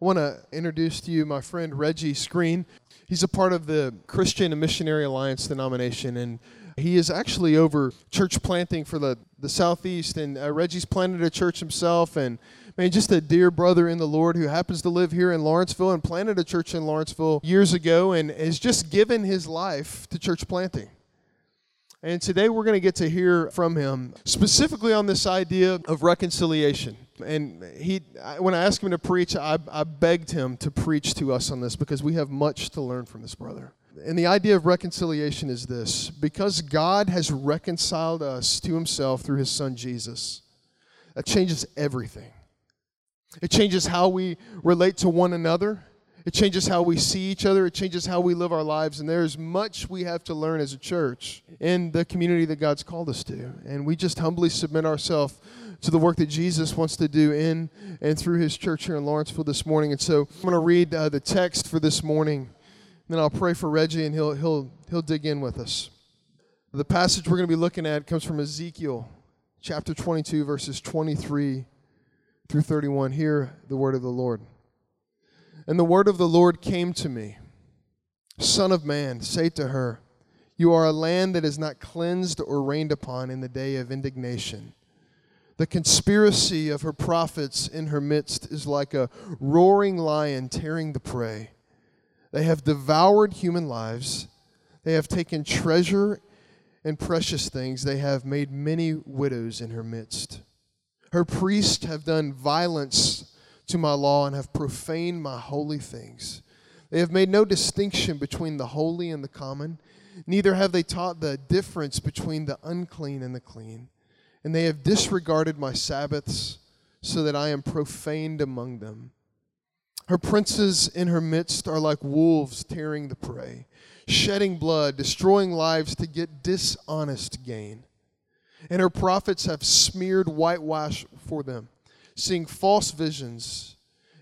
I want to introduce to you my friend Reggie Screen. He's a part of the Christian and Missionary Alliance denomination, and he is actually over church planting for the, the Southeast. And uh, Reggie's planted a church himself, and man, just a dear brother in the Lord who happens to live here in Lawrenceville and planted a church in Lawrenceville years ago and has just given his life to church planting. And today we're going to get to hear from him specifically on this idea of reconciliation. And he, when I asked him to preach, I, I begged him to preach to us on this because we have much to learn from this brother. And the idea of reconciliation is this because God has reconciled us to himself through his son Jesus, that changes everything. It changes how we relate to one another. It changes how we see each other. It changes how we live our lives. And there's much we have to learn as a church in the community that God's called us to. And we just humbly submit ourselves to the work that Jesus wants to do in and through his church here in Lawrenceville this morning. And so I'm going to read uh, the text for this morning. Then I'll pray for Reggie and he'll, he'll, he'll dig in with us. The passage we're going to be looking at comes from Ezekiel chapter 22, verses 23 through 31. Hear the word of the Lord. And the word of the Lord came to me Son of man, say to her, You are a land that is not cleansed or rained upon in the day of indignation. The conspiracy of her prophets in her midst is like a roaring lion tearing the prey. They have devoured human lives. They have taken treasure and precious things. They have made many widows in her midst. Her priests have done violence to my law and have profaned my holy things. They have made no distinction between the holy and the common, neither have they taught the difference between the unclean and the clean. And they have disregarded my Sabbaths, so that I am profaned among them. Her princes in her midst are like wolves tearing the prey, shedding blood, destroying lives to get dishonest gain. And her prophets have smeared whitewash for them seeing false visions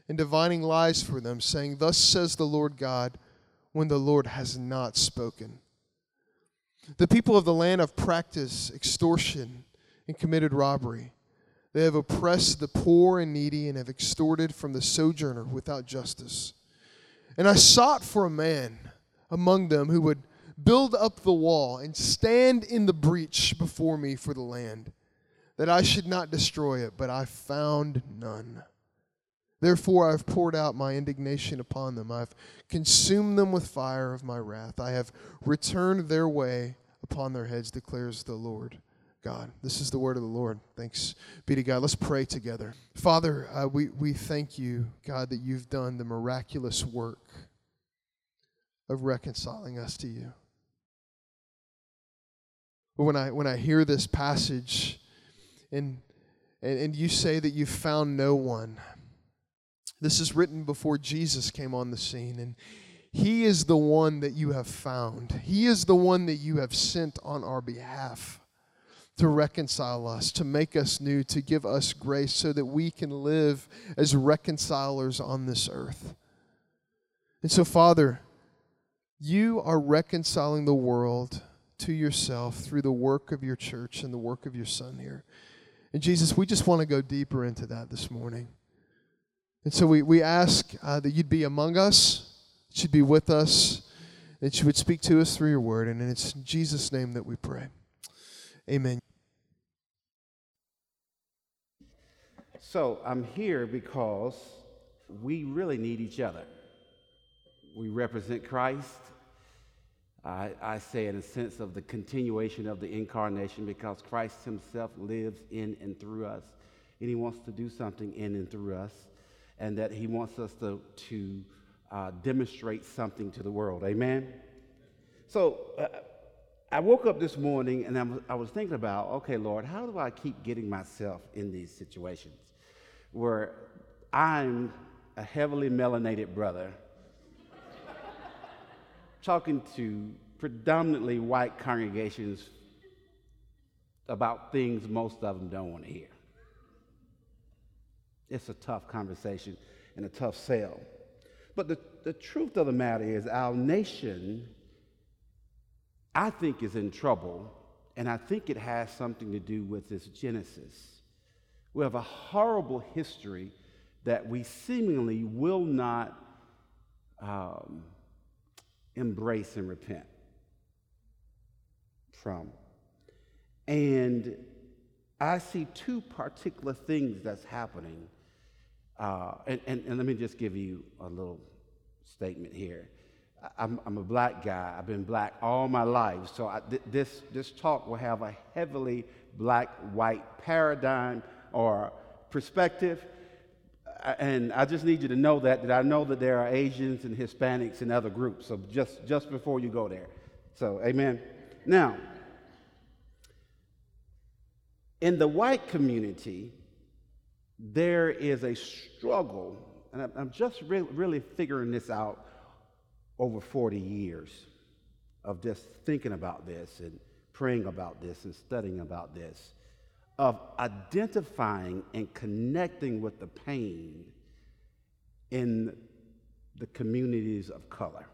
and divining lies for them, saying, Thus says the Lord God, when the Lord has not spoken. The people of the land have practiced extortion and committed robbery. They have oppressed the poor and needy and have extorted from the sojourner without justice. And I sought for a man among them who would build up the wall and stand in the breach before me for the land that I should not destroy it, but I found none. Therefore, I've poured out my indignation upon them. I've consumed them with fire of my wrath. I have returned their way upon their heads, declares the Lord God. This is the word of the Lord. Thanks be to God. Let's pray together. Father, uh, we, we thank you, God, that you've done the miraculous work of reconciling us to you. But when I, when I hear this passage, and, and, and you say that you found no one. This is written before Jesus came on the scene, and He is the one that you have found. He is the one that you have sent on our behalf to reconcile us, to make us new, to give us grace so that we can live as reconcilers on this earth. And so, Father, you are reconciling the world to yourself through the work of your church and the work of your Son here. And Jesus, we just want to go deeper into that this morning. And so we, we ask uh, that you'd be among us, that you'd be with us, that you would speak to us through your word. And it's in Jesus' name that we pray. Amen. So I'm here because we really need each other. We represent Christ, I, I, say in a sense of the continuation of the incarnation because Christ himself lives in and through us. And he wants to do something in and through us. And that he wants us to, to uh, demonstrate something to the world. Amen? So uh, I woke up this morning and I was, I was thinking about, okay, Lord, how do I keep getting myself in these situations where I'm a heavily melanated brother? Talking to predominantly white congregations about things most of them don't want to hear. It's a tough conversation and a tough sell. But the, the truth of the matter is, our nation, I think, is in trouble, and I think it has something to do with this genesis. We have a horrible history that we seemingly will not um, embrace and repent from. And I see two particular things that's happening. Uh, and, and, and let me just give you a little statement here. I'm, I'm, a black guy. I've been black all my life. So I, th- this, this talk will have a heavily black white paradigm or perspective. And I just need you to know that, that I know that there are Asians and Hispanics and other groups. So just, just before you go there. So, amen. Now, in the white community, there is a struggle, and I'm just re- really figuring this out over 40 years of just thinking about this and praying about this and studying about this, of identifying and connecting with the pain in the communities of color.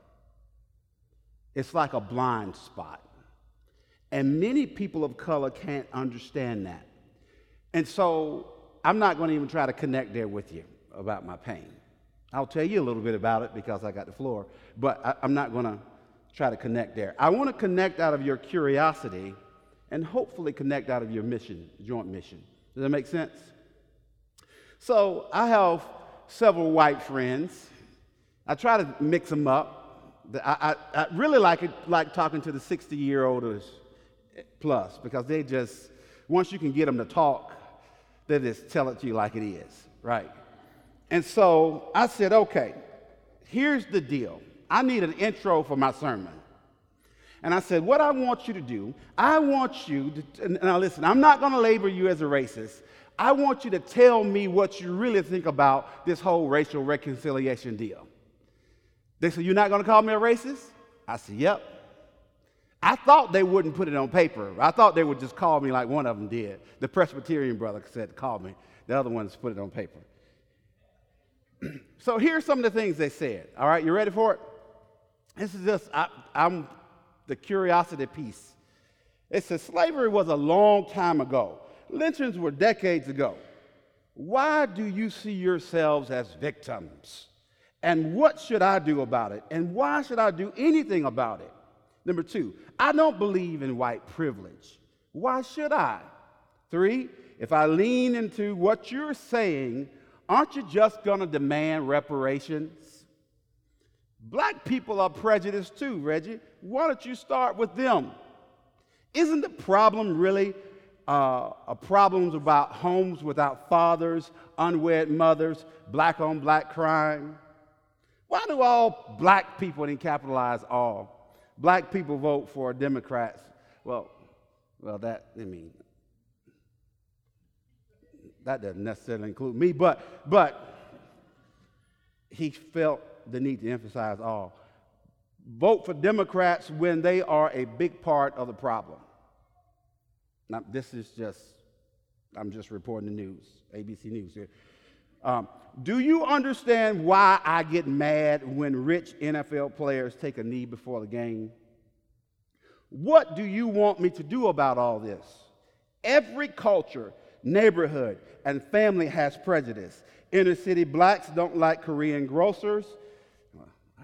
It's like a blind spot. And many people of color can't understand that. And so I'm not going to even try to connect there with you about my pain. I'll tell you a little bit about it because I got the floor, but I, am not going to try to connect there. I want to connect out of your curiosity and hopefully connect out of your mission, joint mission. Does that make sense? So I have several white friends. I try to mix them up. I, I, I really like it, like talking to the 60 year olds plus because they just, once you can get them to talk, they just tell it to you like it is, right? And so I said, okay, here's the deal. I need an intro for my sermon. And I said, what I want you to do, I want you to, now listen, I'm not going to label you as a racist. I want you to tell me what you really think about this whole racial reconciliation deal. They said, You're not going to call me a racist? I said, Yep. I thought they wouldn't put it on paper. I thought they would just call me like one of them did. The Presbyterian brother said, Call me. The other ones put it on paper. so here's some of the things they said. All right, you ready for it? This is just, I, I'm the curiosity piece. It says slavery was a long time ago, lynchings were decades ago. Why do you see yourselves as victims? And what should I do about it? And why should I do anything about it? Number two, I don't believe in white privilege. Why should I? Three, if I lean into what you're saying, aren't you just going to demand reparations? Black people are prejudiced too, Reggie. Why don't you start with them? Isn't the problem really uh, a problems about homes without fathers, unwed mothers, black on black crime? Why do all black people, and capitalize all, black people vote for Democrats? Well, well, that, I mean, that doesn't necessarily include me, but, but he felt the need to emphasize all. Vote for Democrats when they are a big part of the problem. Now, this is just, I'm just reporting the news, ABC News here. Um, do you understand why I get mad when rich NFL players take a knee before the game? What do you want me to do about all this? Every culture, neighborhood, and family has prejudice. Inner city blacks don't like Korean grocers.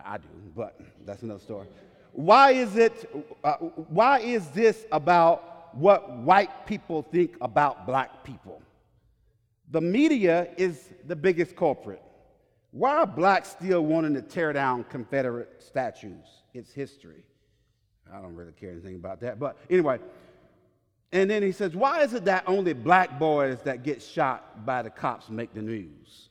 I do, but that's another story. Why is it? Uh, why is this about what white people think about black people? The media is the biggest culprit. Why are blacks still wanting to tear down Confederate statues? It's history. I don't really care anything about that. But anyway, and then he says, Why is it that only black boys that get shot by the cops make the news?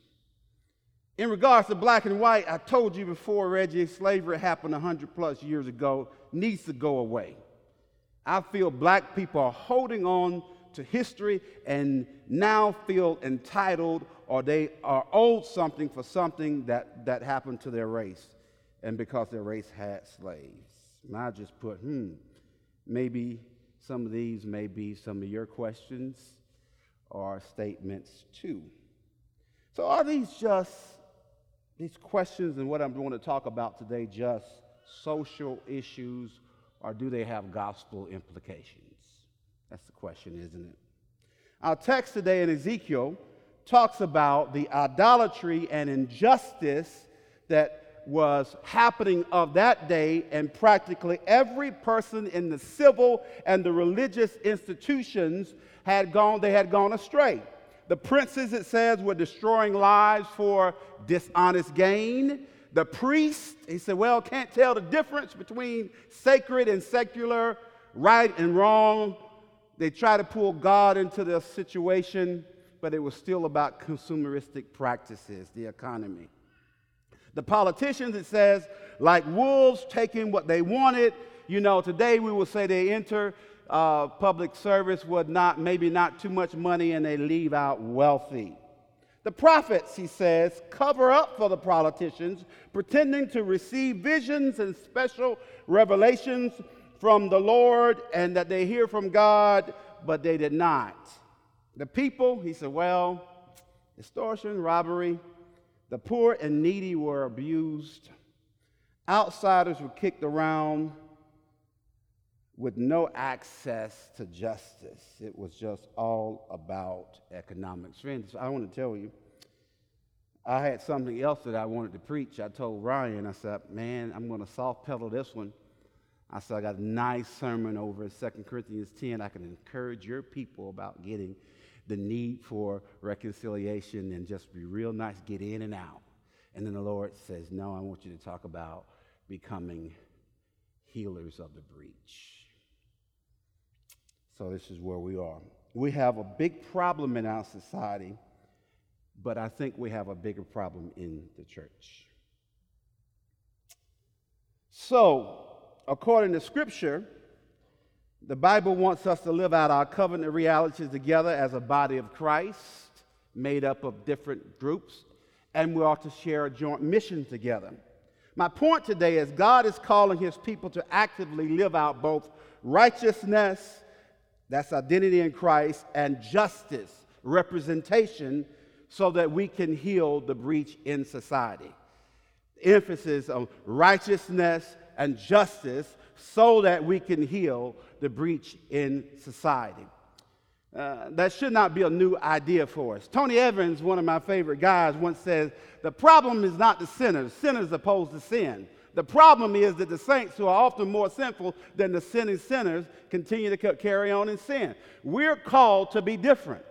In regards to black and white, I told you before, Reggie, slavery happened 100 plus years ago, needs to go away. I feel black people are holding on to history and now feel entitled or they are owed something for something that, that happened to their race and because their race had slaves. And I just put, hmm, maybe some of these may be some of your questions or statements too. So are these just these questions and what I'm going to talk about today just social issues or do they have gospel implications? That's the question, isn't it? Our text today in Ezekiel talks about the idolatry and injustice that was happening of that day, and practically every person in the civil and the religious institutions had gone, they had gone astray. The princes, it says, were destroying lives for dishonest gain. The priest, he said, well, can't tell the difference between sacred and secular, right and wrong. They try to pull God into the situation, but it was still about consumeristic practices, the economy. The politicians, it says, like wolves taking what they wanted. You know, today we will say they enter uh, public service with not, maybe not too much money and they leave out wealthy. The prophets, he says, cover up for the politicians, pretending to receive visions and special revelations from the Lord and that they hear from God, but they did not. The people, he said, well, extortion, robbery, the poor and needy were abused, outsiders were kicked around with no access to justice. It was just all about economics. Friends, I want to tell you, I had something else that I wanted to preach. I told Ryan, I said, man, I'm going to soft pedal this one. I said, I got a nice sermon over in 2 Corinthians 10. I can encourage your people about getting the need for reconciliation and just be real nice, get in and out. And then the Lord says, No, I want you to talk about becoming healers of the breach. So this is where we are. We have a big problem in our society, but I think we have a bigger problem in the church. So, according to Scripture, the Bible wants us to live out our covenant realities together as a body of Christ, made up of different groups, and we ought to share a joint mission together. My point today is God is calling his people to actively live out both righteousness that's identity in Christ, and justice, representation, so that we can heal the breach in society. Emphasis on righteousness and justice so that we can heal the breach in society. Uh, that should not be a new idea for us. Tony Evans, one of my favorite guys, once said, The problem is not the sinners, sinners opposed to sin. The problem is that the saints, who are often more sinful than the sinning sinners, continue to carry on in sin. We're called to be different.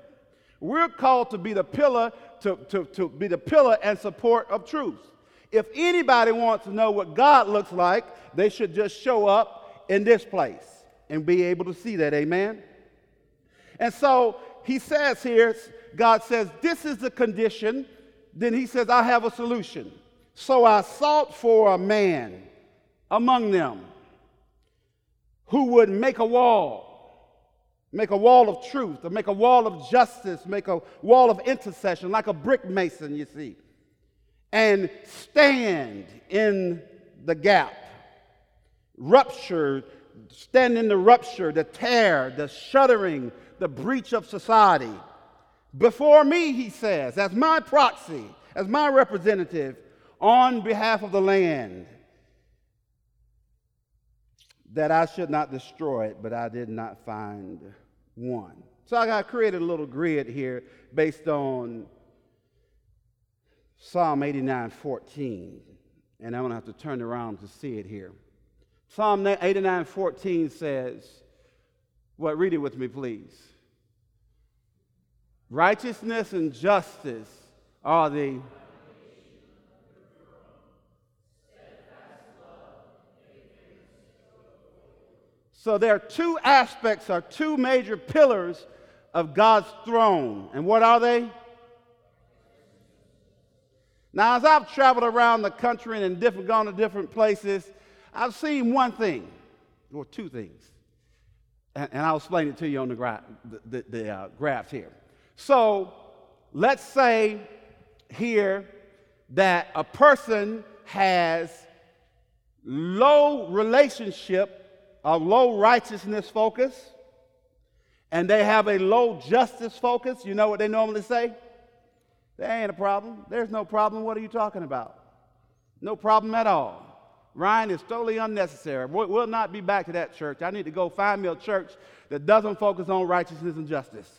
We're called to be the pillar, to, to, to be the pillar and support of truth. If anybody wants to know what God looks like, they should just show up in this place and be able to see that. Amen. And so he says here, God says, This is the condition. Then he says, I have a solution. So I sought for a man among them who would make a wall, make a wall of truth, or make a wall of justice, make a wall of intercession, like a brick mason, you see, and stand in the gap, rupture, stand in the rupture, the tear, the shuddering, the breach of society. Before me, he says, as my proxy, as my representative, on behalf of the land that I should not destroy it, but I did not find one. So I got created a little grid here based on Psalm 89 14. And I'm going to have to turn around to see it here. Psalm 89 14 says, What? Well, read it with me, please. Righteousness and justice are the So there are two aspects or two major pillars of God's throne. And what are they? Now, as I've traveled around the country and different, gone to different places, I've seen one thing, or two things. And, and I'll explain it to you on the, gra- the, the, the uh, graphs here. So, let's say here that a person has low relationship a low righteousness focus and they have a low justice focus, you know what they normally say? There ain't a problem. There's no problem. What are you talking about? No problem at all. Ryan is totally unnecessary. We'll not be back to that church. I need to go find me a church that doesn't focus on righteousness and justice.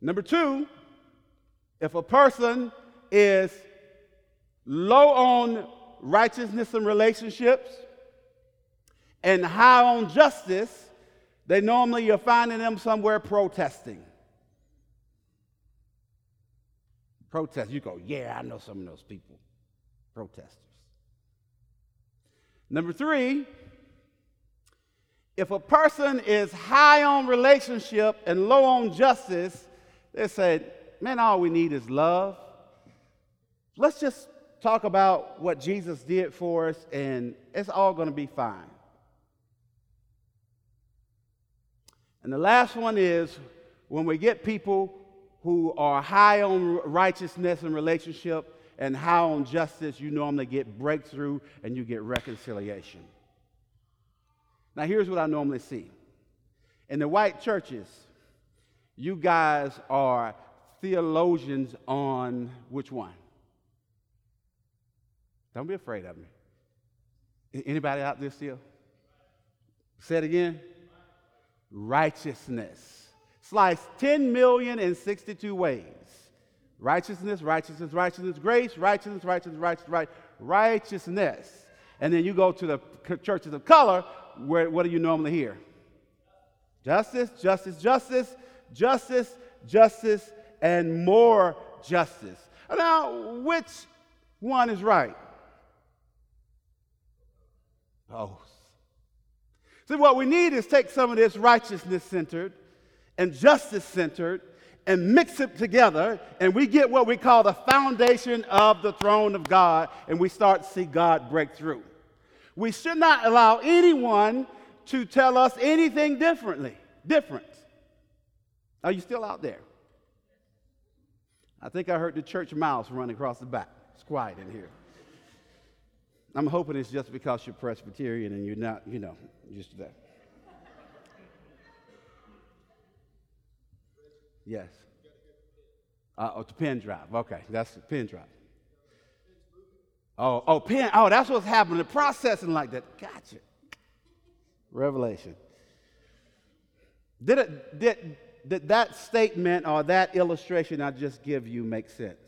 Number two, If a person is low on righteousness and relationships and high on justice, they normally you're finding them somewhere protesting. Protest. You go, yeah, I know some of those people. Protesters. Number three, if a person is high on relationship and low on justice, they say, man, all we need is love. Let's just talk about what Jesus did for us, and it's all going to be fine. And the last one is when we get people who are high on righteousness and relationship and high on justice, you normally get breakthrough and you get reconciliation. Now, here's what I normally see in the white churches, you guys are theologians on which one? Don't be afraid of me. Anybody out there still? Say it again. Righteousness. Sliced 10 million in 62 ways. Righteousness, righteousness, righteousness, grace, righteousness, righteousness, righteousness, right, righteousness. And then you go to the churches of color, where what do you normally hear? Justice, justice, justice, justice, justice, and more justice. Now, which one is right? Both. See, what we need is take some of this righteousness centered and justice centered and mix it together, and we get what we call the foundation of the throne of God, and we start to see God break through. We should not allow anyone to tell us anything differently, different. Are you still out there? I think I heard the church mouse running across the back. It's quiet in here. I'm hoping it's just because you're Presbyterian and you're not, you know, just that. Yes. Uh, oh, the pen drive. Okay, that's the pen drive. Oh, oh, pen. Oh, that's what's happening. The processing like that. Gotcha. Revelation. Did, it, did, did that statement or that illustration I just give you make sense?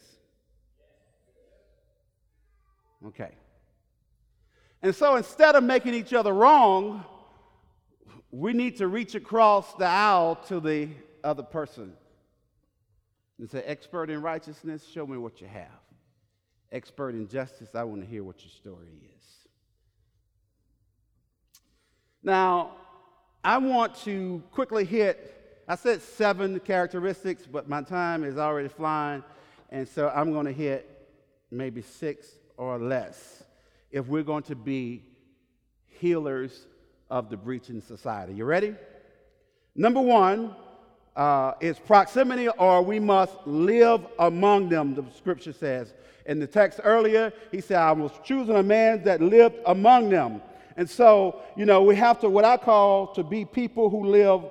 Okay. And so instead of making each other wrong, we need to reach across the aisle to the other person and say, Expert in righteousness, show me what you have. Expert in justice, I want to hear what your story is. Now, I want to quickly hit, I said seven characteristics, but my time is already flying, and so I'm going to hit maybe six or less if we're going to be healers of the breaching society. You ready? Number one uh, is proximity, or we must live among them, the scripture says. In the text earlier, he said, I was choosing a man that lived among them. And so, you know, we have to, what I call to be people who live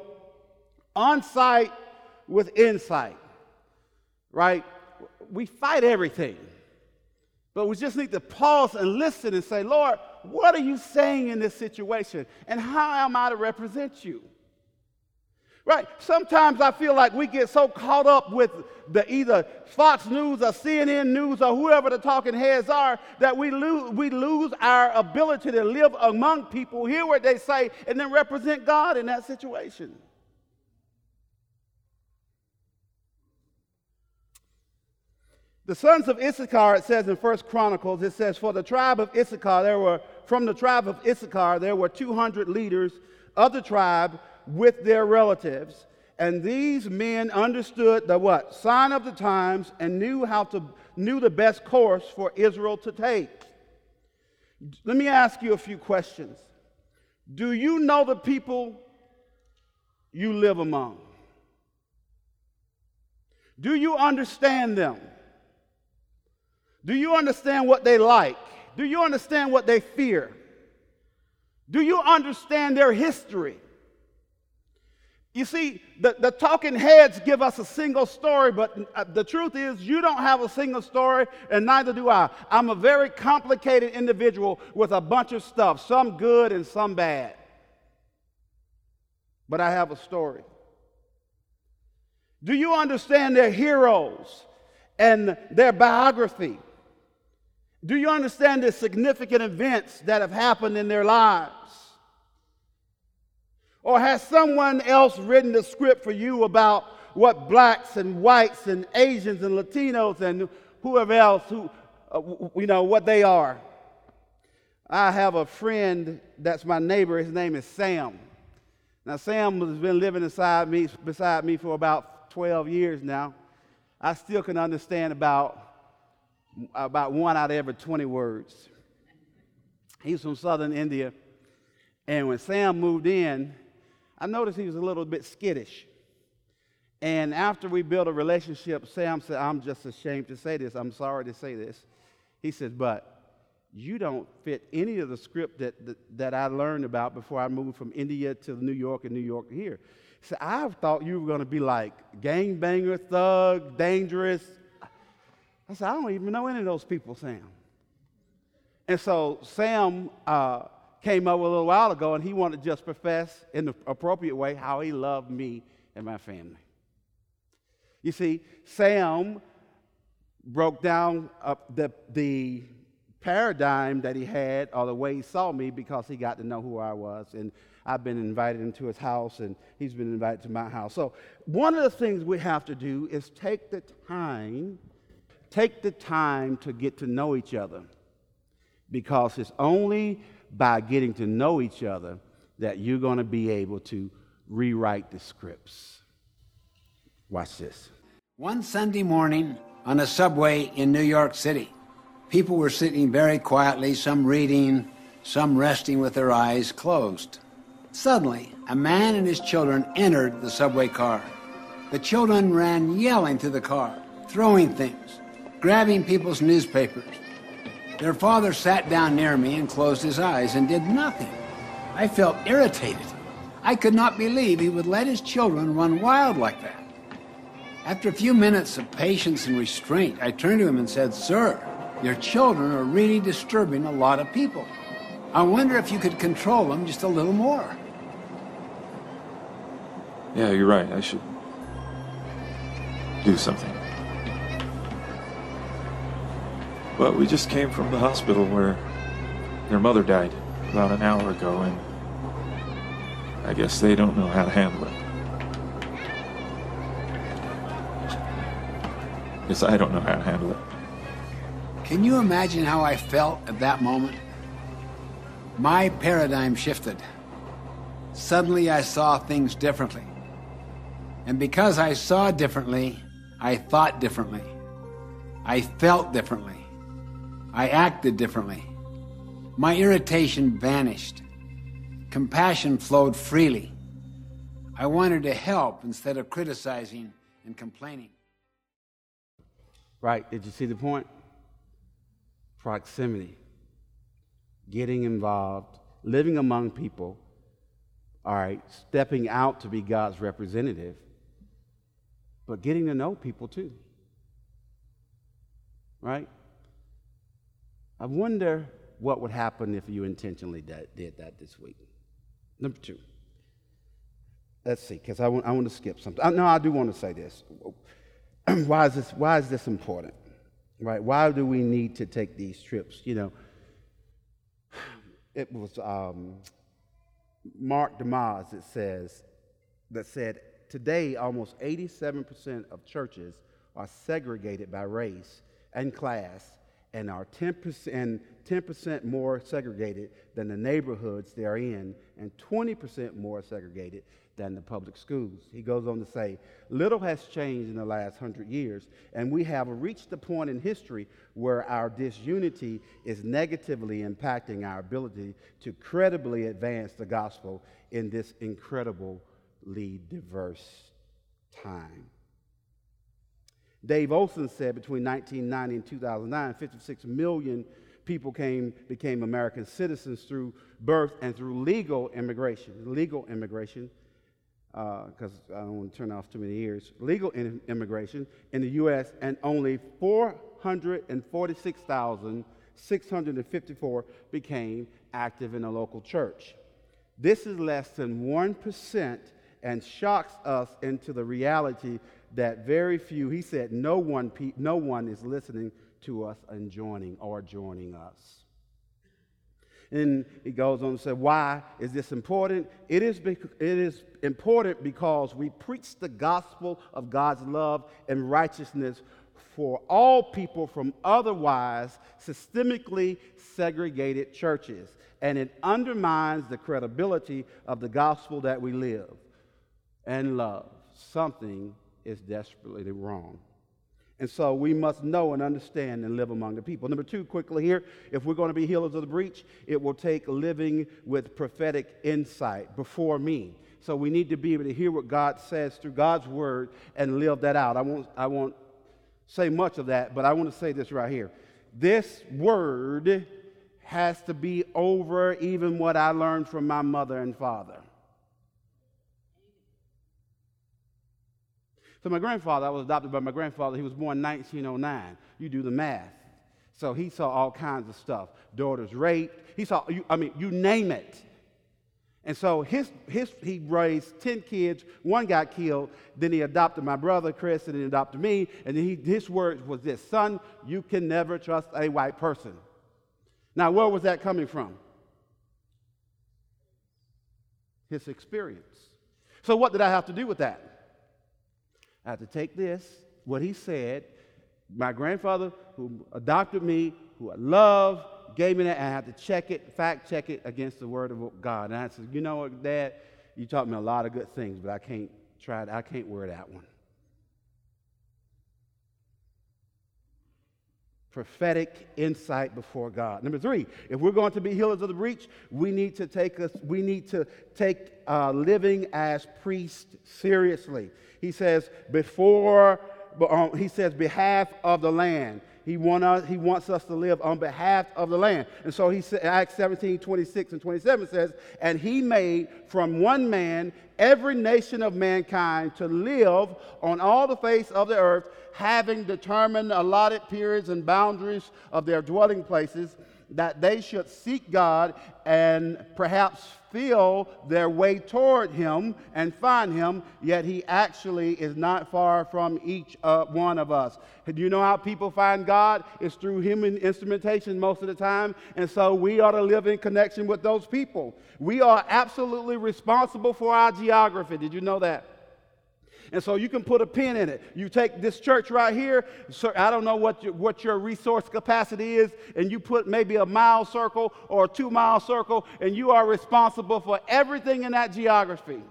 on site with insight, right? We fight everything. But we just need to pause and listen and say, Lord, what are you saying in this situation? And how am I to represent you? Right? Sometimes I feel like we get so caught up with the either Fox News or CNN News or whoever the talking heads are that we lose, we lose our ability to live among people, hear what they say, and then represent God in that situation. The sons of Issachar, it says in First Chronicles, it says, For the tribe of Issachar, there were, from the tribe of Issachar, there were 200 leaders of the tribe with their relatives. And these men understood the what? Sign of the times and knew how to knew the best course for Israel to take. Let me ask you a few questions. Do you know the people you live among? Do you understand them? Do you understand what they like? Do you understand what they fear? Do you understand their history? You see, the, the talking heads give us a single story, but uh, the truth is, you don't have a single story, and neither do I. I'm a very complicated individual with a bunch of stuff, some good and some bad. But I have a story. Do you understand their heroes and their biography? Do you understand the significant events that have happened in their lives? Or has someone else written the script for you about what blacks and whites and Asians and Latinos and whoever else who uh, you know what they are? I have a friend that's my neighbor. His name is Sam. Now Sam has been living inside me beside me for about 12 years now. I still can understand about about one out of every 20 words. He's from southern India. And when Sam moved in, I noticed he was a little bit skittish. And after we built a relationship, Sam said, I'm just ashamed to say this. I'm sorry to say this. He said, But you don't fit any of the script that, that, that I learned about before I moved from India to New York and New York here. So I thought you were going to be like gangbanger, thug, dangerous, I said, I don't even know any of those people, Sam. And so Sam uh, came over a little while ago and he wanted to just profess in the appropriate way how he loved me and my family. You see, Sam broke down uh, the, the paradigm that he had or the way he saw me because he got to know who I was. And I've been invited into his house and he's been invited to my house. So, one of the things we have to do is take the time Take the time to get to know each other because it's only by getting to know each other that you're going to be able to rewrite the scripts. Watch this. One Sunday morning on a subway in New York City, people were sitting very quietly, some reading, some resting with their eyes closed. Suddenly, a man and his children entered the subway car. The children ran yelling to the car, throwing things grabbing people's newspapers. Their father sat down near me and closed his eyes and did nothing. I felt irritated. I could not believe he would let his children run wild like that. After a few minutes of patience and restraint, I turned to him and said, Sir, your children are really disturbing a lot of people. I wonder if you could control them just a little more. Yeah, you're right. I should do something. But we just came from the hospital where their mother died about an hour ago, and I guess they don't know how to handle it. Guess I don't know how to handle it. Can you imagine how I felt at that moment? My paradigm shifted. Suddenly I saw things differently. And because I saw differently, I thought differently. I felt differently. I acted differently. My irritation vanished. Compassion flowed freely. I wanted to help instead of criticizing and complaining. Right, did you see the point? Proximity, getting involved, living among people, all right, stepping out to be God's representative, but getting to know people too. Right? I wonder what would happen if you intentionally did that this week. Number two. Let's see, because I want, I want to skip something. No, I do want to say this. why, is this. why is this important? Right? Why do we need to take these trips? You know, it was um, Mark DeYmaz, it says, that said, today almost 87% of churches are segregated by race and class and are 10%, and 10% more segregated than the neighborhoods they're in, and 20% more segregated than the public schools. He goes on to say, Little has changed in the last hundred years, and we have reached a point in history where our disunity is negatively impacting our ability to credibly advance the gospel in this incredibly diverse time. Dave Olson said between 1990 and 2009, 56 million people came, became American citizens through birth and through legal immigration. Legal immigration, because uh, I don't want to turn off too many ears. Legal in- immigration in the U.S., and only 446,654 became active in a local church. This is less than 1% and shocks us into the reality that very few, he said, no one, no one is listening to us and joining or joining us. And he goes on to say, Why is this important? It is, it is important because we preach the gospel of God's love and righteousness for all people from otherwise systemically segregated churches. And it undermines the credibility of the gospel that we live and love. Something is desperately wrong. And so we must know and understand and live among the people. Number two, quickly here, if we're going to be healers of the breach, it will take living with prophetic insight before me. So we need to be able to hear what God says through God's word and live that out. I won't, I won't say much of that, but I want to say this right here. This word has to be over even what I learned from my mother and father. So my grandfather, I was adopted by my grandfather. He was born in 1909. You do the math. So he saw all kinds of stuff. Daughters raped. He saw, I mean, you name it. And so his, his, he raised 10 kids. One got killed. Then he adopted my brother, Chris, and he adopted me. And he, his words was this, son, you can never trust a white person. Now, where was that coming from? His experience. So what did I have to do with that? I had to take this, what he said. My grandfather, who adopted me, who I love, gave me that, I had to check it, fact check it against the word of God. And I said, you know what, Dad, you taught me a lot of good things, but I can't try it. I can't wear that one. Prophetic insight before God. Number three, if we're going to be healers of the breach, we need to take us, we need to take uh, living as priests seriously. He says, before, um, he says, behalf of the land. He, want us, he wants us to live on behalf of the land. And so he said, Acts 17, 26 and 27 says, And he made from one man every nation of mankind to live on all the face of the earth, having determined allotted periods and boundaries of their dwelling places that they should seek God and perhaps feel their way toward Him and find Him, yet He actually is not far from each uh, one of us. Do you know how people find God? It's through human instrumentation most of the time, and so we ought to live in connection with those people. We are absolutely responsible for our geography. Did you know that? And so you can put a pin in it. You take this church right here, I don't know what your, what your resource capacity is, and you put maybe a mile circle or a two mile circle, and you are responsible for everything in that geography.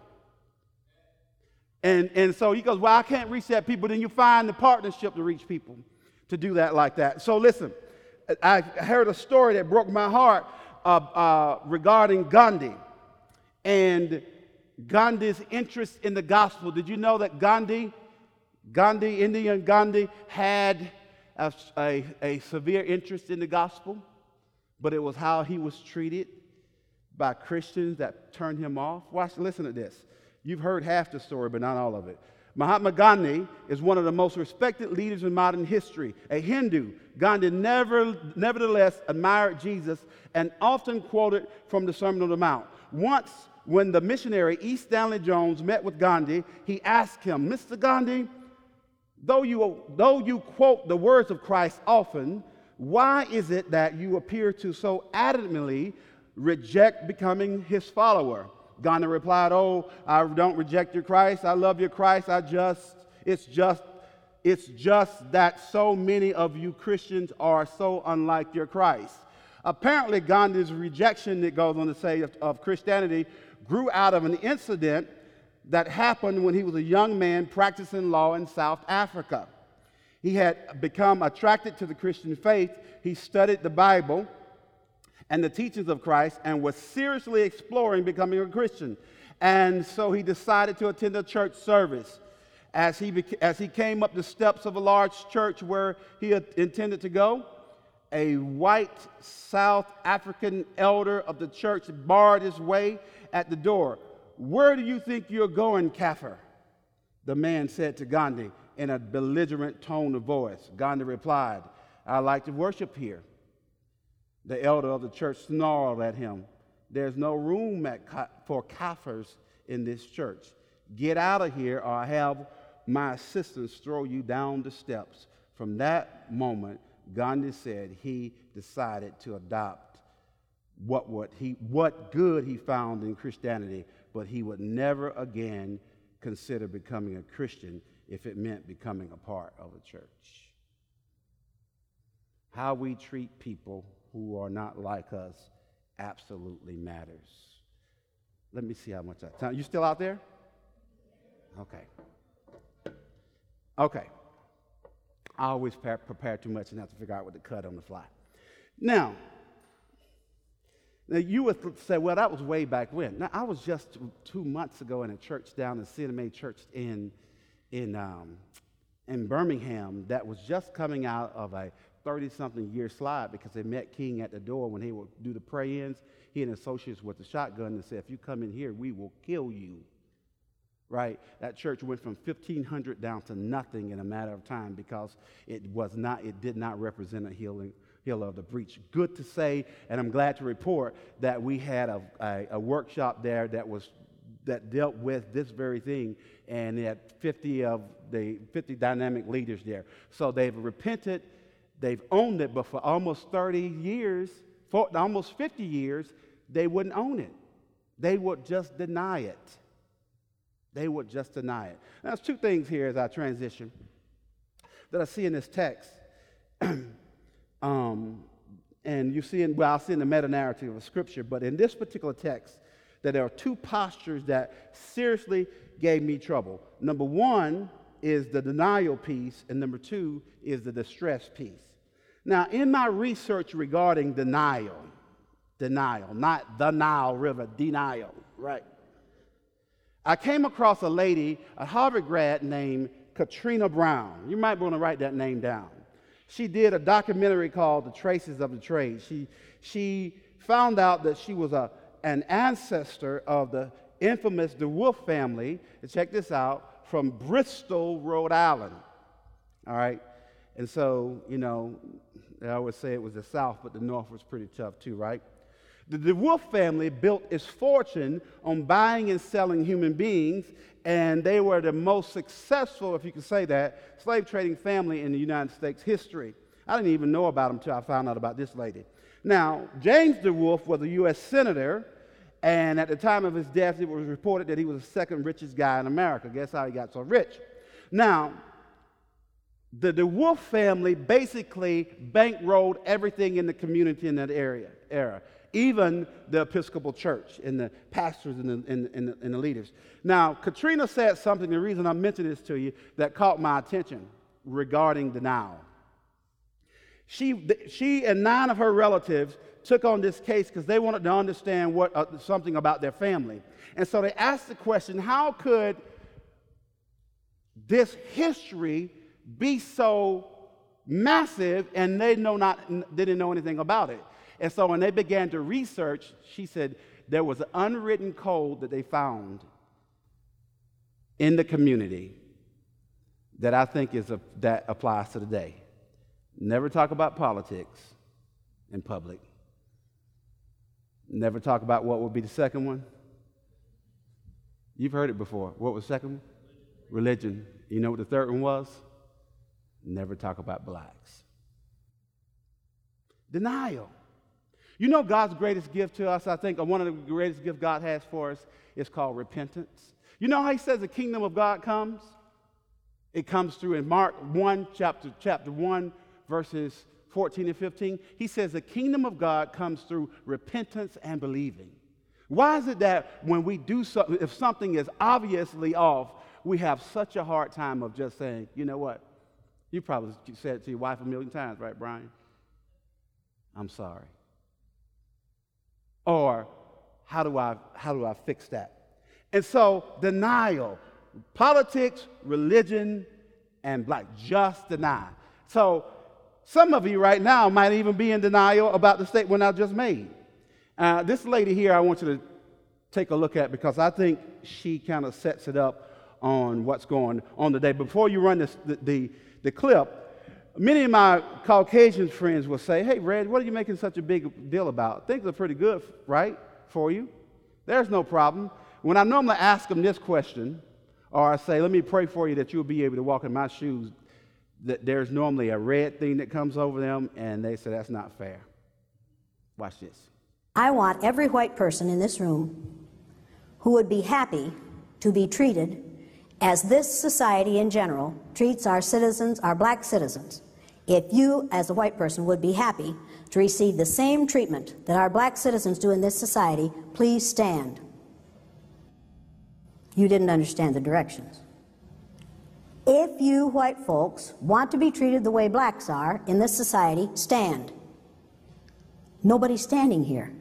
And, and so he goes, Well, I can't reach that people. Then you find the partnership to reach people to do that like that. So listen, I heard a story that broke my heart uh, uh, regarding Gandhi. And Gandhi's interest in the gospel. Did you know that Gandhi, Gandhi, Indian Gandhi, had a, a, a severe interest in the gospel, but it was how he was treated by Christians that turned him off? Watch, listen to this. You've heard half the story, but not all of it. Mahatma Gandhi is one of the most respected leaders in modern history. A Hindu, Gandhi never, nevertheless admired Jesus and often quoted from the Sermon on the Mount. Once when the missionary E. Stanley Jones met with Gandhi, he asked him, Mr. Gandhi, though you, though you quote the words of Christ often, why is it that you appear to so adamantly reject becoming his follower? Gandhi replied, Oh, I don't reject your Christ. I love your Christ. I just, it's just, it's just that so many of you Christians are so unlike your Christ. Apparently, Gandhi's rejection, it goes on to say, of, of Christianity grew out of an incident that happened when he was a young man practicing law in South Africa. He had become attracted to the Christian faith. He studied the Bible and the teachings of Christ and was seriously exploring becoming a Christian. And so he decided to attend a church service. As he, as he came up the steps of a large church where he intended to go, a white South African elder of the church barred his way at the door. Where do you think you're going, Kaffir? The man said to Gandhi in a belligerent tone of voice. Gandhi replied, I like to worship here. The elder of the church snarled at him, There's no room for Kaffirs in this church. Get out of here, or I have my assistants throw you down the steps. From that moment, Gandhi said he decided to adopt what, what, he, what good he found in Christianity, but he would never again consider becoming a Christian if it meant becoming a part of a church. How we treat people who are not like us absolutely matters. Let me see how much I time. You still out there? Okay. Okay. I always prepare too much and have to figure out what to cut on the fly. Now, now you would say, well, that was way back when. Now, I was just two months ago in a church down in CNMA Church in, in, um, in Birmingham that was just coming out of a 30 something year slide because they met King at the door when he would do the pray ins. He and associates with the shotgun and said, If you come in here, we will kill you. Right? That church went from 1,500 down to nothing in a matter of time because it was not, it did not represent a healing, heal of the breach. Good to say, and I'm glad to report that we had a, a, a workshop there that was that dealt with this very thing, and they had 50 of the 50 dynamic leaders there. So they've repented They've owned it, but for almost 30 years, for almost 50 years, they wouldn't own it. They would just deny it. They would just deny it. Now, there's two things here as I transition that I see in this text. um, and you see in, well, I see in the meta narrative of Scripture, but in this particular text, that there are two postures that seriously gave me trouble. Number one is the denial piece, and number two is the distress piece. Now, in my research regarding denial, denial, not the Nile River, denial, right? I came across a lady, a Harvard grad named Katrina Browne. You might want to write that name down. She did a documentary called The Traces of the Trade. She, she found out that she was a, an ancestor of the infamous DeWolf family, and check this out, from Bristol, Rhode Island. All right? And so, you know, I would say it was the South, but the North was pretty tough too, right? The DeWolf family built its fortune on buying and selling human beings, and they were the most successful, if you can say that, slave trading family in the United States history. I didn't even know about them until I found out about this lady. Now, James DeWolf was a U.S. senator, and at the time of his death, it was reported that he was the second richest guy in America. Guess how he got so rich? Now, the DeWolf family basically bankrolled everything in the community in that area era, even the Episcopal Church and the pastors and the, and, and, the, and the leaders. Now, Katrina said something, the reason I'm mentioning this to you, that caught my attention regarding denial. She, she and nine of her relatives took on this case because they wanted to understand what, uh, something about their family. And so they asked the question how could this history be so massive and they know not, didn't know anything about it. And so when they began to research, she said there was an unwritten code that they found in the community that I think is a, that applies to today. Never talk about politics in public. Never talk about what would be the second one. You've heard it before. What was second one? Religion. You know what the third one was? never talk about blacks. Denial. You know, God's greatest gift to us, I think, or one of the greatest gifts God has for us is called repentance. You know how he says the kingdom of God comes? It comes through in Mark 1, chapter, chapter 1, verses 14 and 15. He says the kingdom of God comes through repentance and believing. Why is it that when we do something, if something is obviously off, we have such a hard time of just saying, you know what? You probably said it to your wife a million times, right, Brian? I'm sorry. Or how do I how do I fix that? And so denial, politics, religion, and black just deny. So some of you right now might even be in denial about the statement I just made. Uh, this lady here, I want you to take a look at because I think she kind of sets it up on what's going on today. Before you run this, the, the the clip, many of my Caucasian friends will say, Hey, Red, what are you making such a big deal about? Things are pretty good, right, for you? There's no problem. When I normally ask them this question, Or I say, let me pray for you that you'll be able to walk in my shoes. That there's normally a red thing that comes over them, and they say that's not fair. Watch this. I want every white person in this room who would be happy to be treated as this society in general treats our citizens, our black citizens. If you, as a white person, would be happy to receive the same treatment that our black citizens do in this society, please stand. You didn't understand the directions. If you white folks want to be treated the way blacks are in this society, stand. Nobody's standing here.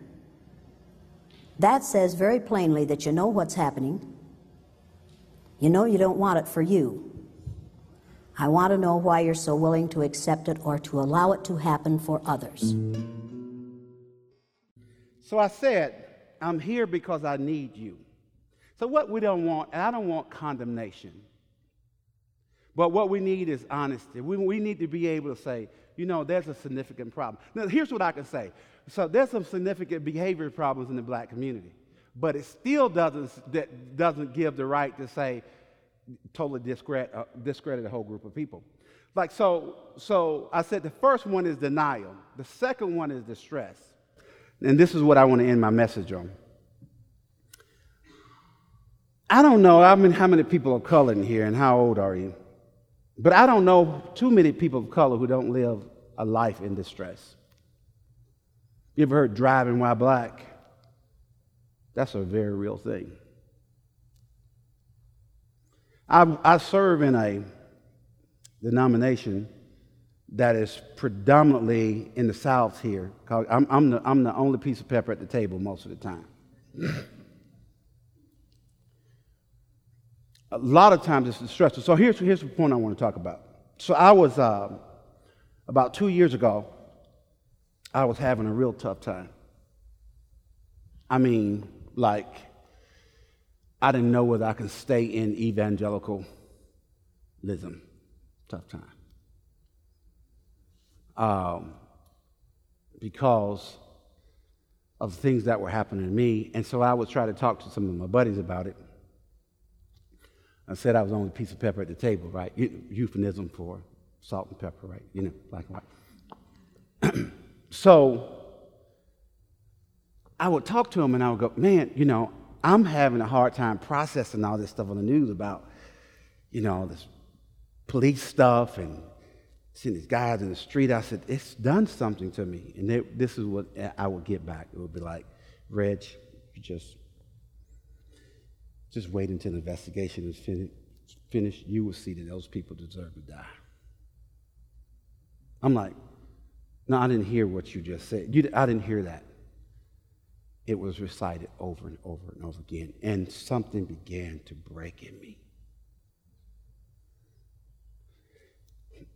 That says very plainly that you know what's happening. You know you don't want it for you. I want to know why you're so willing to accept it or to allow it to happen for others. So I said, I'm here because I need you. So, what we don't want, I don't want condemnation, but what we need is honesty. We, we need to be able to say, you know, there's a significant problem. Now, here's what I can say. So, there's some significant behavior problems in the black community, but it still doesn't, that doesn't give the right to say, totally discredit, uh, discredit a whole group of people. Like, so, so I said the first one is denial, the second one is distress. And this is what I want to end my message on. I don't know I mean, how many people of color in here and how old are you? But I don't know too many people of color who don't live a life in distress. You ever heard driving while black? That's a very real thing. I, I serve in a denomination that is predominantly in the South here. I'm, I'm, the, I'm the only piece of pepper at the table most of the time. a lot of times it's stressful. So here's, here's the point I want to talk about. So I was, uh, about two years ago, I was having a real tough time. I mean, like, I didn't know whether I could stay in evangelicalism. Tough time. Um, because of things that were happening to me. And so I would try to talk to some of my buddies about it. I said I was only a piece of pepper at the table, right? Euphemism for salt and pepper, right? You know, black and white. so I would talk to him and I would go, man, you know, I'm having a hard time processing all this stuff on the news about, you know, this police stuff and seeing these guys in the street. I said, it's done something to me. And they, this is what I would get back. It would be like, Reg, you just, just wait until the investigation is fin- finished. You will see that those people deserve to die. I'm like, no, I didn't hear what you just said. You, I didn't hear that it was recited over and over and over again, and something began to break in me.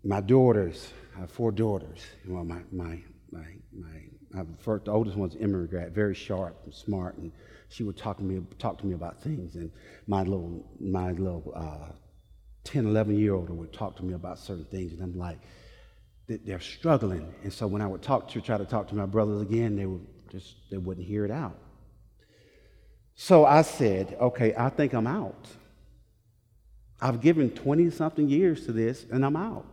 My daughters, I have four daughters. Well, my, my, my, my, first, the oldest one's immigrant grad, very sharp and smart, and she would talk to me, talk to me about things. And my little, my little uh, 10, 11 year old would talk to me about certain things, and I'm like, they're struggling. And so when I would talk to, try to talk to my brothers again, they would just they wouldn't hear it out. So I said, okay, I think I'm out. I've given 20 something years to this and I'm out.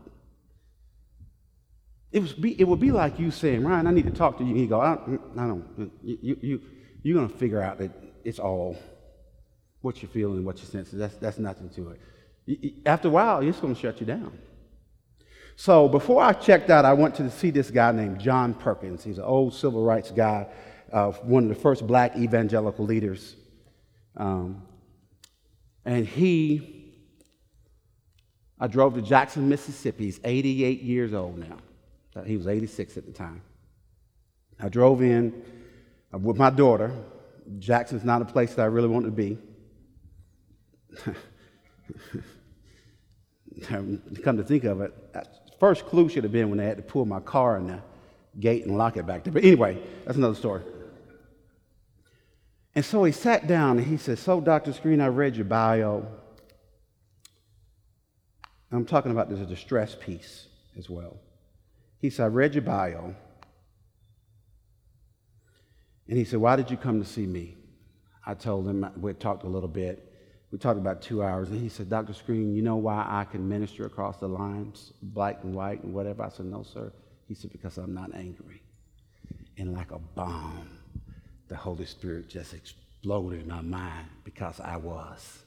It, was be, it would be like you saying, Ryan, I need to talk to you. He go, I, don't, I don't, you, you, you're going to figure out that it's all what you're feeling, what you're sensing. That's, that's nothing to it. After a while, it's going to shut you down. So before I checked out, I went to see this guy named John Perkins. He's an old civil rights guy, uh, one of the first black evangelical leaders. Um, and he, I drove to Jackson, Mississippi. He's 88 years old now. Uh, he was 86 at the time. I drove in uh, with my daughter. Jackson's not a place that I really want to be. Come to think of it, First clue should have been when they had to pull my car in the gate and lock it back there. But anyway, that's another story. And so he sat down and he said, So, Dr. Screen, I read your bio. I'm talking about this distress piece as well. He said, I read your bio. And he said, Why did you come to see me? I told him we talked a little bit. We talked about two hours, and he said, Dr. Screen, you know why I can minister across the lines, black and white and whatever? I said, No, sir. He said, Because I'm not angry. And like a bomb, the Holy Spirit just exploded in my mind because I was.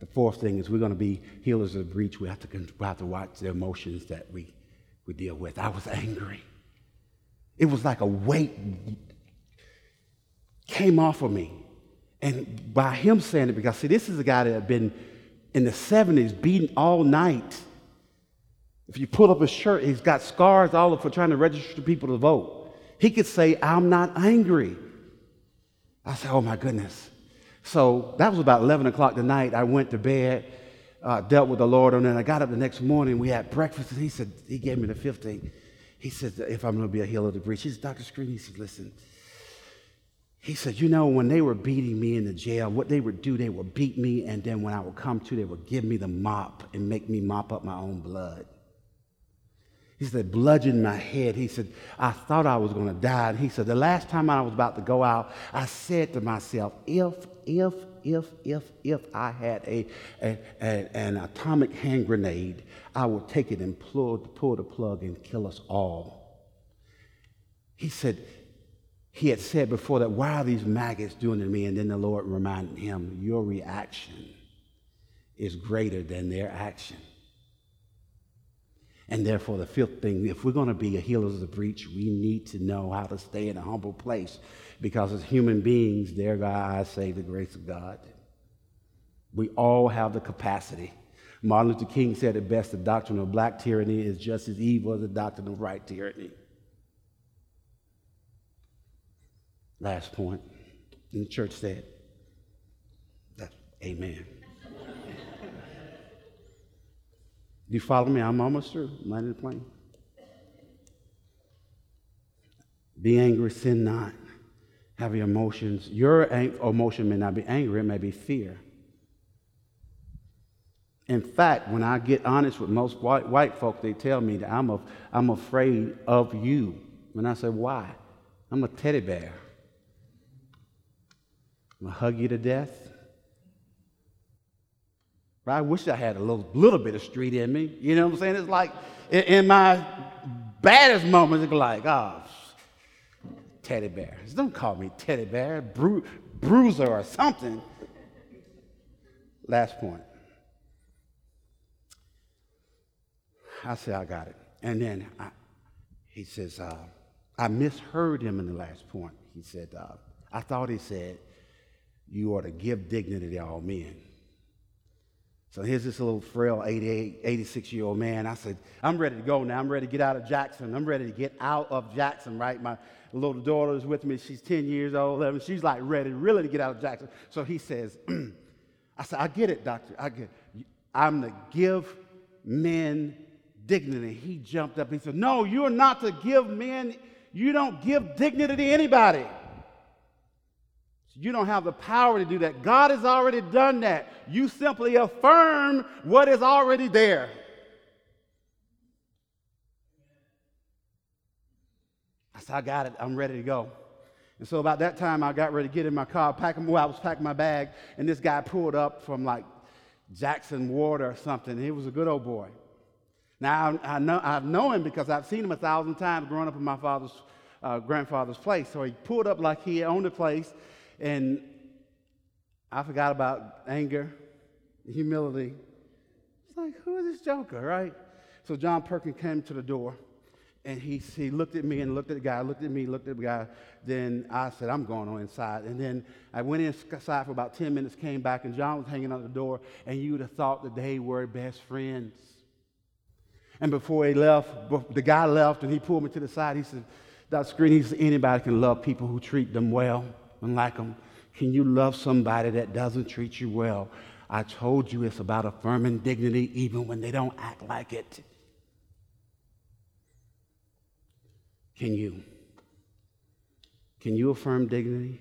The fourth thing is we're going to be healers of the breach. We have to, we have to watch the emotions that we, we deal with. I was angry. It was like a weight came off of me. And by him saying it, because see, this is a guy that had been in the 70s beaten all night. If you pull up his shirt, he's got scars all over for trying to register people to vote. He could say, I'm not angry. I said, Oh my goodness. So that was about 11 o'clock tonight. I went to bed, uh, dealt with the Lord, and then I got up the next morning. We had breakfast, and he said, He gave me the 15. He said, If I'm going to be a healer of the breach, he said, Dr. Screen, he said, Listen, he said, You know, when they were beating me in the jail, what they would do, they would beat me, and then when I would come to, they would give me the mop and make me mop up my own blood. He said, bludgeoned my head. He said, I thought I was going to die. And he said, the last time I was about to go out, I said to myself, if, if, if, if, if I had a, a, a an atomic hand grenade, I would take it and pull, pull the plug and kill us all. He said, he had said before that, why are these maggots doing to me? And then the Lord reminded him, your reaction is greater than their action. And therefore, the fifth thing, if we're going to be a healers of the breach, we need to know how to stay in a humble place. Because as human beings, there God, I say the grace of God. We all have the capacity. Martin Luther King said it best the doctrine of black tyranny is just as evil as the doctrine of white tyranny. Last point. And the church said, Amen. Do you follow me? I'm almost through. I'm landing the plane. Be angry, sin not. Have your emotions. Your emotion may not be anger, it may be fear. In fact, when I get honest with most white, white folk, they tell me that I'm, a, I'm afraid of you. When I say, why? I'm a teddy bear. I'm going to hug you to death. I wish I had a little, little bit of street in me. You know what I'm saying? It's like in, in my baddest moments, it's like, oh, teddy bear. Don't call me teddy bear, bru- bruiser or something. Last point. I said, I got it. And then I, he says, uh, I misheard him in the last point. He said, uh, I thought he said, you ought to give dignity to all men. So here's this little frail 88, 86 year old man. I said, I'm ready to go now. I'm ready to get out of Jackson. I'm ready to get out of Jackson, right? My little daughter is with me. She's 10 years old. And she's like ready, really to get out of Jackson. So he says, I said, I get it, doctor. I get it. I'm to give men dignity. He jumped up. He said, No, you're not to give men, you don't give dignity to anybody. You don't have the power to do that. God has already done that. You simply affirm what is already there. I said, I got it. I'm ready to go. And so about that time, I got ready to get in my car, packing. Well, I was packing my bag, and this guy pulled up from like Jackson Ward or something. He was a good old boy. Now I, know I know him because I've seen him a thousand times growing up in my father's uh, grandfather's place. So he pulled up like he owned the place, and I forgot about anger, humility. It's like, who is this joker, right? So John Perkins came to the door and he, he looked at me and looked at the guy, looked at me, looked at the guy. Then I said, I'm going on inside. And then I went inside for about 10 minutes, came back, and John was hanging out the door, and you would have thought that they were best friends. And before he left, the guy left, and he pulled me to the side. He said, Dr. Screen, he said, anybody can love people who treat them well and like them. Can you love somebody that doesn't treat you well? I told you it's about affirming dignity even when they don't act like it. Can you? Can you affirm dignity?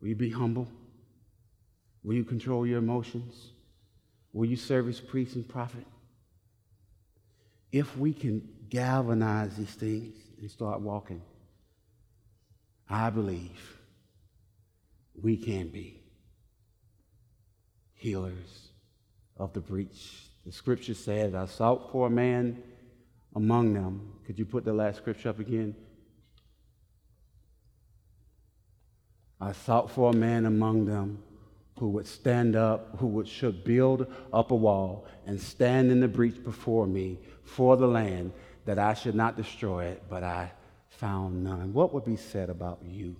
Will you be humble? Will you control your emotions? Will you serve as priest and prophet? If we can galvanize these things and start walking, I believe we can be healers of the breach. The scripture says, I sought for a man among them. Could you put the last scripture up again? I sought for a man among them who would stand up, who would, should build up a wall and stand in the breach before me for the land, that I should not destroy it, but I found none. What would be said about you?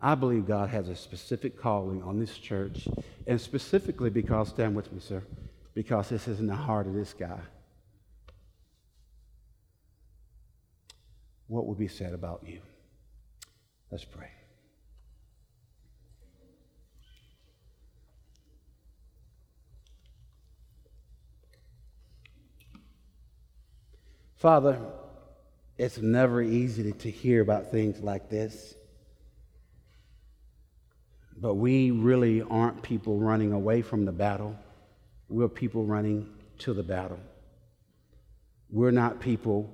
I believe God has a specific calling on this church, and specifically because, stand with me, sir, because this is in the heart of this guy. What will be said about you? Let's pray. Father, it's never easy to hear about things like this. But we really aren't people running away from the battle. We're people running to the battle. We're not people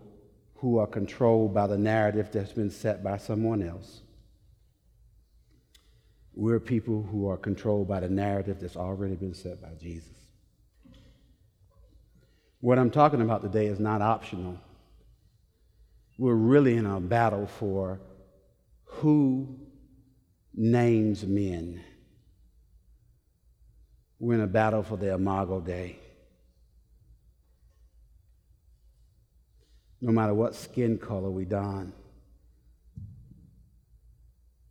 who are controlled by the narrative that's been set by someone else. We're people who are controlled by the narrative that's already been set by Jesus. What I'm talking about today is not optional. We're really in a battle for who names men. We're in a battle for the Imago Dei. No matter what skin color we don,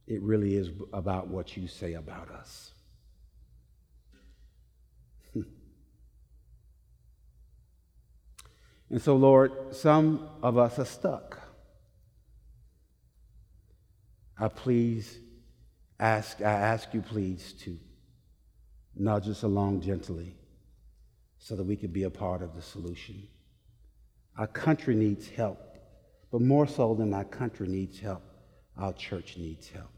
it really is about what you say about us. and so, Lord, some of us are stuck. I please ask, I ask you, please, to nudge us along gently so that we can be a part of the solution. Our country needs help, but more so than our country needs help, our church needs help.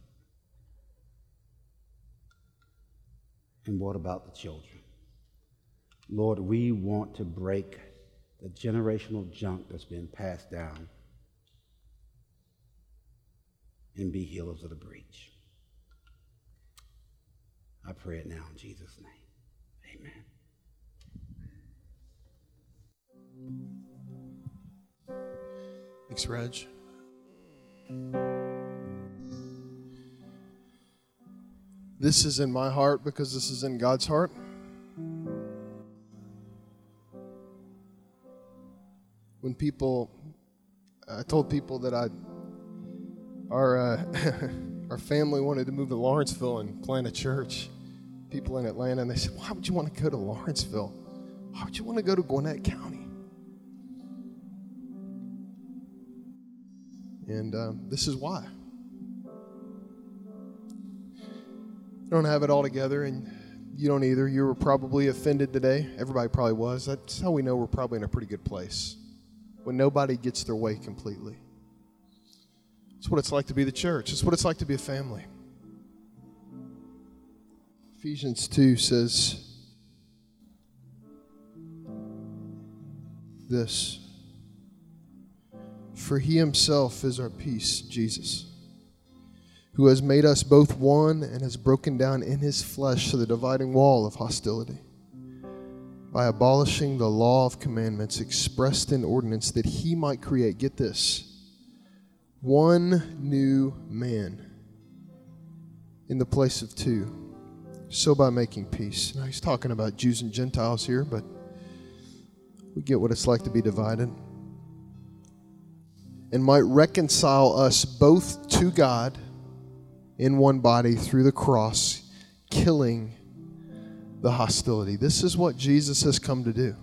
And what about the children? Lord, we want to break the generational junk that's been passed down and be healers of the breach. I pray it now in Jesus' name. Amen. Thanks, Reg. This is in my heart because this is in God's heart. When people, I told people that I, our, uh, our family wanted to move to Lawrenceville and plant a church people in Atlanta, and they said, Why would you want to go to Lawrenceville? Why would you want to go to Gwinnett County? And uh, this is why. I don't have it all together, and you don't either. You were probably offended today. Everybody probably was. That's how we know we're probably in a pretty good place when nobody gets their way completely. It's what it's like to be the church, it's what it's like to be a family. Ephesians 2 says this For he himself is our peace, Jesus, who has made us both one and has broken down in his flesh the dividing wall of hostility by abolishing the law of commandments expressed in ordinance that he might create, get this, one new man in the place of two so by making peace. Now he's talking about Jews and Gentiles here, but we get what it's like to be divided. And might reconcile us both to God in one body through the cross, killing the hostility. This is what Jesus has come to do.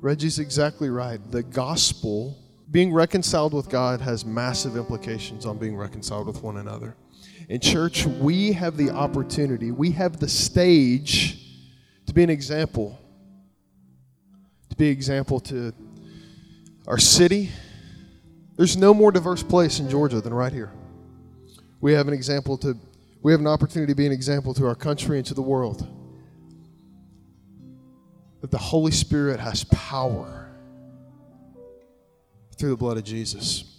Reggie's exactly right. The gospel, being reconciled with God, has massive implications on being reconciled with one another. In church, we have the opportunity, we have the stage to be an example, to be an example to our city. There's no more diverse place in Georgia than right here. We have an example to, we have an opportunity to be an example to our country and to the world. That the Holy Spirit has power through the blood of Jesus.